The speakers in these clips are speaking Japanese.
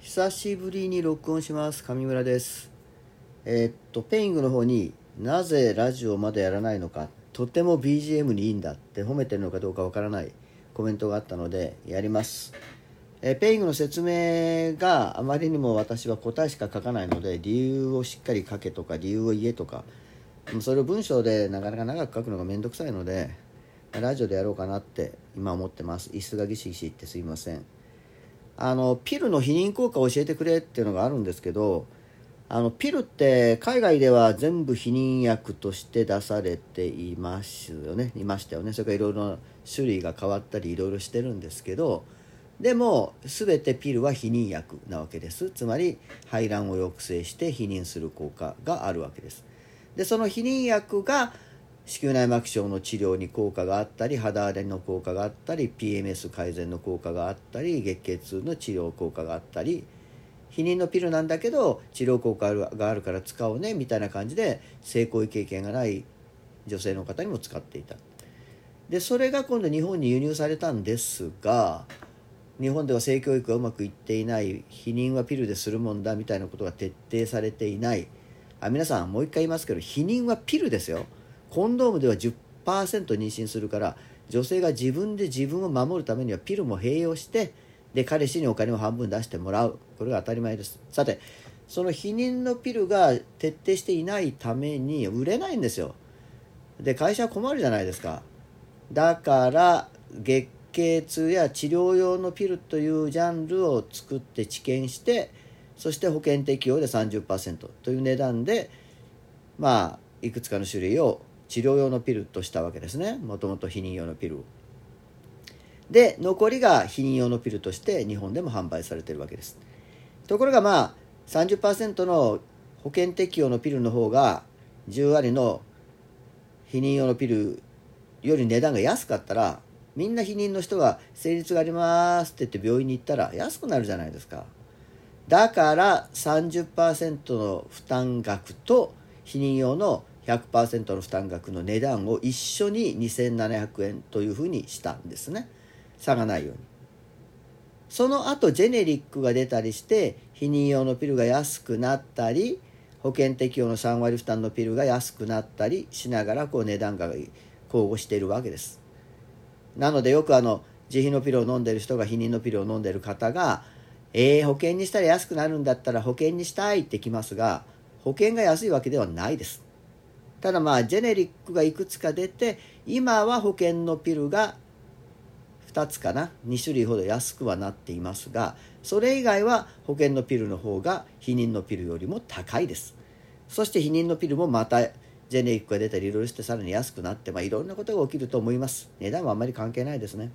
久しぶりに録音します。上村です。えーっとペイングの方になぜラジオまだやらないのか。とても BGM にいいんだって褒めてるのかどうかわからない。コメントがあったのでやります。えーペイングの説明があまりにも私は答えしか書かないので理由をしっかり書けとか理由を言えとか。それを文章でなかなか長く書くのが面倒くさいのでラジオでやろうかなって今思ってます。椅子がギシギシってすいません。あのピルの避妊効果を教えてくれっていうのがあるんですけどあのピルって海外では全部避妊薬として出されていますよね。いましたよね。それからいろいろ種類が変わったりいろいろしてるんですけどでも全てピルは避妊薬なわけです。つまり排卵を抑制して避妊する効果があるわけです。でその避妊薬が子宮内膜症の治療に効果があったり肌荒れの効果があったり PMS 改善の効果があったり月経痛の治療効果があったり避妊のピルなんだけど治療効果があるから使おうねみたいな感じで性行為経験がない女性の方にも使っていた。でそれが今度日本に輸入されたんですが日本では性教育がうまくいっていない避妊はピルでするもんだみたいなことが徹底されていない。あ皆さんもう一回言いますけど避妊はピルですよ。コンドームでは10%妊娠するから女性が自分で自分を守るためにはピルも併用してで彼氏にお金を半分出してもらう。これが当たり前です。さてその避妊のピルが徹底していないために売れないんですよ。で会社は困るじゃないですか。だから月経痛や治療用のピルというジャンルを作って治験してそして保険適用で30%という値段でまあいくつかの種類を治療用のピルとしたわけですね。もともと避妊用のピルで残りが避妊用のピルとして日本でも販売されてるわけです。ところがまあ30%の保険適用のピルの方が10割の避妊用のピルより値段が安かったらみんな避妊の人が生理痛がありますって言って病院に行ったら安くなるじゃないですか。だから30%の負担額と避妊用の100%の負担額の値段を一緒に2700円というふうにしたんですね。差がないように。その後ジェネリックが出たりして避妊用のピルが安くなったり保険適用の3割負担のピルが安くなったりしながらこう値段が交互しているわけです。なのでよくあの自費のピルを飲んでる人が避妊のピルを飲んでる方がえー、保険にしたら安くなるんだったら保険にしたいってきますが保険が安いわけではないです。ただまあジェネリックがいくつか出て今は保険のピルが2つかな。2種類ほど安くはなっていますがそれ以外は保険のピルの方が避妊のピルよりも高いです。そして避妊のピルもまたジェネリックが出たりいろいろしてさらに安くなって、まあ、いろんなことが起きると思います。値段はあんまり関係ないですね。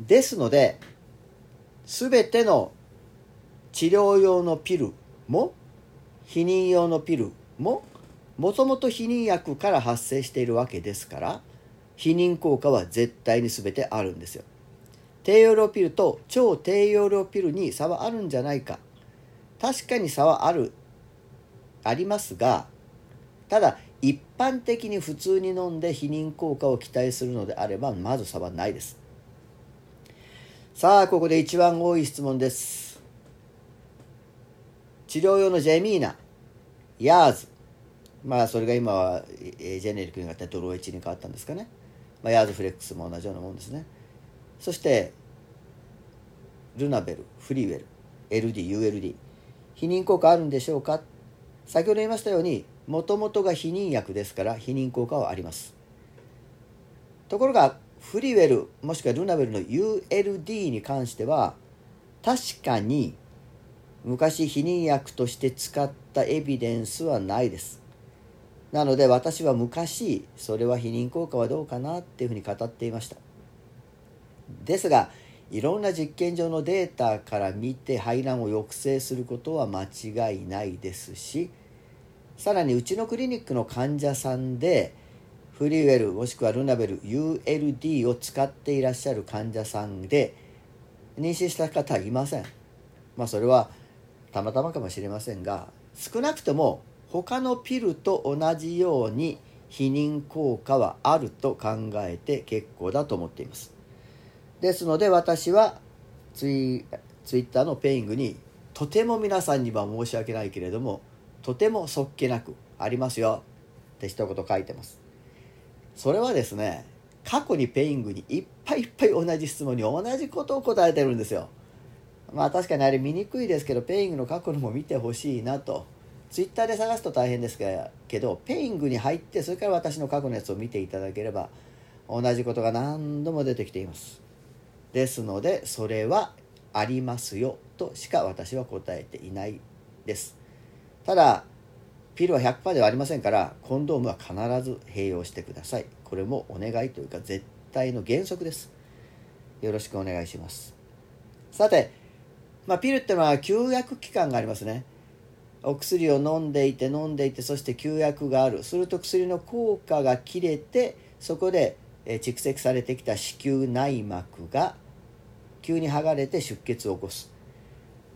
ですので全ての治療用のピルも避妊用のピルももともと避妊薬から発生しているわけですから避妊効果は絶対に全てあるんですよ。低用量ピルと超低用量ピルに差はあるんじゃないか。確かに差はあるありますがただ一般的に普通に飲んで避妊効果を期待するのであればまず差はないです。さあここで一番多い質問です。治療用のジェミーナヤーズ。まあそれが今はジェネリックになってドロエチに変わったんですかね、まあ、ヤーズフレックスも同じようなもんですね。そしてルナベルフリーウェル LDULD 避妊効果あるんでしょうか。先ほど言いましたようにもともとが避妊薬ですから避妊効果はあります。ところがフリーウェルもしくはルナベルの ULD に関しては確かに昔避妊薬として使ったエビデンスはないです。なので私は昔それは避妊効果はどうかなっていうふうに語っていました。ですがいろんな実験上のデータから見て排卵を抑制することは間違いないですしさらにうちのクリニックの患者さんでフリーウェルもしくはルナベル ULD を使っていらっしゃる患者さんで妊娠した方はいません。まあそれはたまたまかもしれませんが少なくとも他のピルと同じように避妊効果はあると考えて結構だと思っています。ですので私はツイツイッターのペイングにとても皆さんには申し訳ないけれどもとてもそっけなくありますよ。って一言書いてます。それはですね過去に Peing にいっぱいいっぱい同じ質問に同じことを答えてるんですよ。まあ確かにあれ見にくいですけど Peing の過去のも見てほしいなと。ツイッターで探すと大変ですけど Peing に入ってそれから私の過去のやつを見ていただければ同じことが何度も出てきています。ですのでそれはありますよとしか私は答えていないです。ただピルは100%ではありませんからコンドームは必ず併用してください。これもお願いというか絶対の原則です。よろしくお願いします。さて、まあ、ピルってのは休薬期間がありますね。お薬を飲んでいて飲んでいてそして休薬がある。すると薬の効果が切れてそこで蓄積されてきた子宮内膜が急に剥がれて出血を起こす。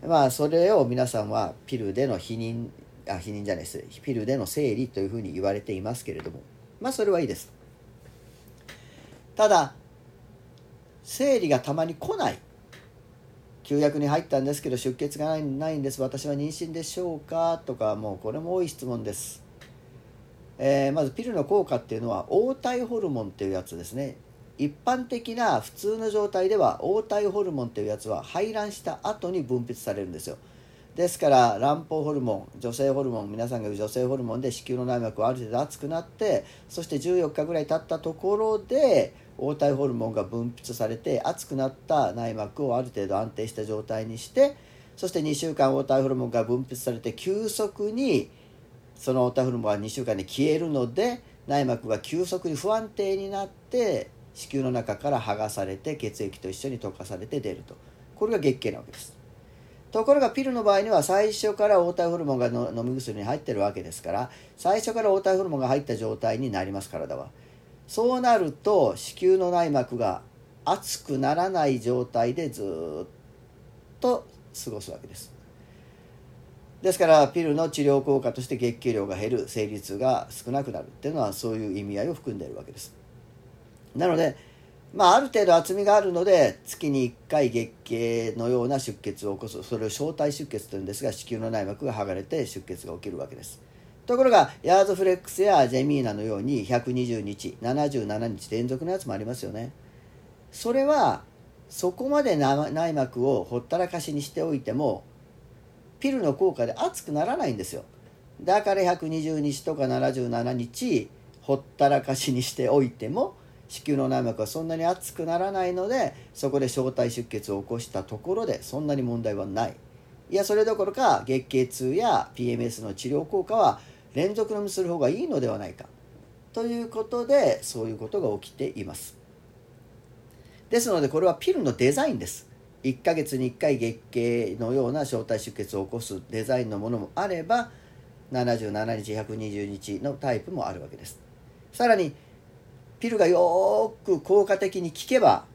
まあそれを皆さんはピルでの避妊あ避妊じゃないです。ピルでの生理というふうに言われていますけれども。まあそれはいいです。ただ生理がたまに来ない。休薬に入ったんですけど出血がないないんです。私は妊娠でしょうか？とかもうこれも多い質問です、えー、まずピルの効果っていうのは黄体ホルモンっていうやつですね。一般的な普通の状態では黄体ホルモンっていうやつは排卵した後に分泌されるんですよ。ですから卵胞ホルモン女性ホルモン皆さんが言う女性ホルモンで子宮の内膜はある程度熱くなってそして14日ぐらい経ったところで黄体ホルモンが分泌されて熱くなった内膜をある程度安定した状態にしてそして2週間黄体ホルモンが分泌されて急速にその黄体ホルモンは2週間で消えるので内膜が急速に不安定になって子宮の中から剥がされて血液と一緒に溶かされて出ると。これが月経なわけです。ところがピルの場合には最初から黄体ホルモンが飲み薬に入ってるわけですから最初から黄体ホルモンが入った状態になります体は。そうなると子宮の内膜が熱くならない状態でずっと過ごすわけです。ですからピルの治療効果として月経量が減る生理痛が少なくなるっていうのはそういう意味合いを含んでいるわけです。なのでまあ、ある程度厚みがあるので月に1回月経のような出血を起こす。それを小体出血というんですが子宮の内膜が剥がれて出血が起きるわけです。ところがヤーズフレックスやジェミーナのように120日77日連続のやつもありますよね。それはそこまで内膜をほったらかしにしておいてもピルの効果で熱くならないんですよ。だから120日とか77日ほったらかしにしておいても子宮の内膜はそんなに熱くならないのでそこで小体出血を起こしたところでそんなに問題はない。いやそれどころか月経痛や PMS の治療効果は連続飲みする方がいいのではないか。ということでそういうことが起きています。ですのでこれはピルのデザインです。1ヶ月に1回月経のような小体出血を起こすデザインのものもあれば77日120日のタイプもあるわけです。さらにピルがよく効果的に効けば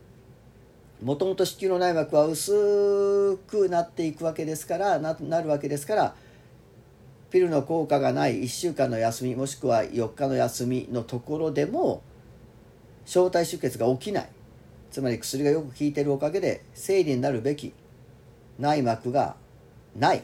もともと子宮の内膜は薄くなっていくわけですからななるわけですからピルの効果がない1週間の休みもしくは4日の休みのところでも小体出血が起きない。つまり薬がよく効いてるおかげで生理になるべき内膜がない。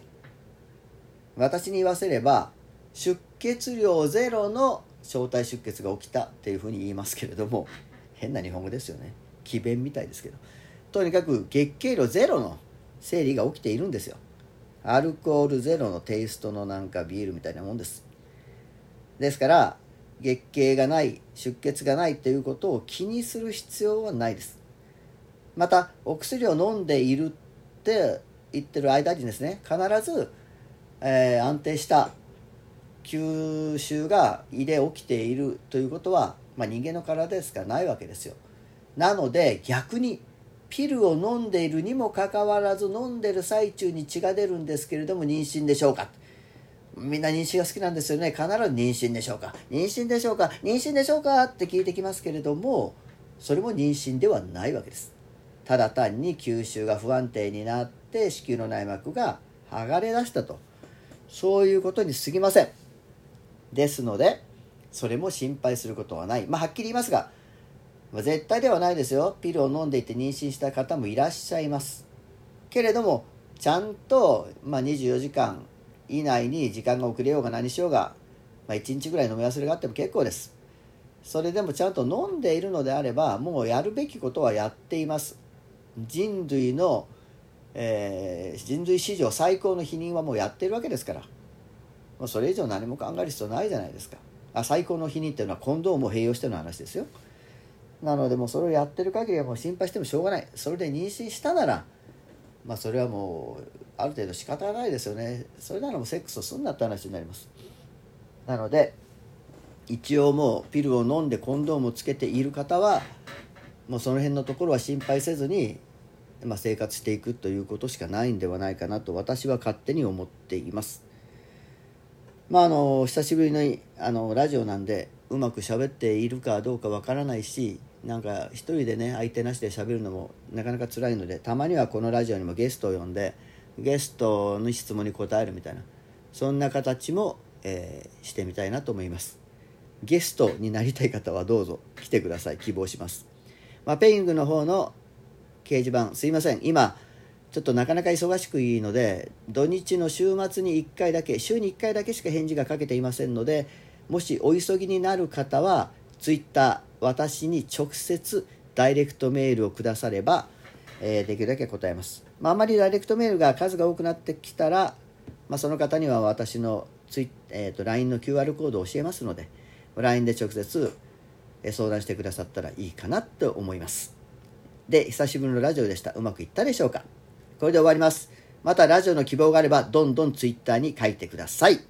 私に言わせれば出血量ゼロの小体出血が起きたっていうふうに言いますけれども変な日本語ですよね。詭弁みたいですけど。とにかく月経量ゼロの生理が起きているんですよ。アルコールゼロのテイストのなんかビールみたいなもんです。ですから月経がない出血がないということを気にする必要はないです。またお薬を飲んでいるって言ってる間にですね必ず、えー、安定した吸収が胃で起きているということは、まあ、人間の体ですからないわけですよ。なので逆にピルを飲んでいるにもかかわらず飲んでる最中に血が出るんですけれども妊娠でしょうか？みんな妊娠が好きなんですよね。必ず妊娠でしょうか？妊娠でしょうか？妊娠でしょうか？って聞いてきますけれどもそれも妊娠ではないわけです。ただ単に吸収が不安定になって子宮の内膜が剥がれ出したと。そういうことに過ぎません。ですのでそれも心配することはない。まあはっきり言いますが、まあ、絶対ではないですよ。ピルを飲んでいて妊娠した方もいらっしゃいます。けれどもちゃんと、まあ、24時間以内に時間が遅れようが何しようが、まあ、1日ぐらい飲み忘れがあっても結構です。それでもちゃんと飲んでいるのであればもうやるべきことはやっています。人類の、えー、人類史上最高の否認はもうやってるわけですから。もうそれ以上何も考える必要ないじゃないですか。あ最高の否認っていうのはコンドームを併用しての話ですよ。なのでもうそれをやってる限りはもう心配してもしょうがない。それで妊娠したならまあそれはもうある程度仕方がないですよね。それならもうセックスをすんなって話になります。なので一応もうピルを飲んでコンドームをつけている方はもうその辺のところは心配せずに、まあ、生活していくということしかないんではないかなと私は勝手に思っています。まああの久しぶりのあのラジオなんでうまく喋っているかどうかわからないしなんか一人でね相手なしで喋るのもなかなか辛いのでたまにはこのラジオにもゲストを呼んでゲストの質問に答えるみたいなそんな形も、えー、してみたいなと思います。ゲストになりたい方はどうぞ来てください。希望します、まあ、ペイングの方の掲示板すいません。今ちょっとなかなか忙しくいいので土日の週末に1回だけ週に1回だけしか返事が書けていませんのでもしお急ぎになる方は Twitter 私に直接ダイレクトメールをくだされば、えー、できるだけ答えます、まあ、あまりダイレクトメールが数が多くなってきたら、まあ、その方には私のツイ、えーと、LINE の QR コードを教えますので LINE で直接相談してくださったらいいかなと思います。で久しぶりのラジオでした。うまくいったでしょうか？これで終わります。またラジオの希望があればどんどん Twitter に書いてください。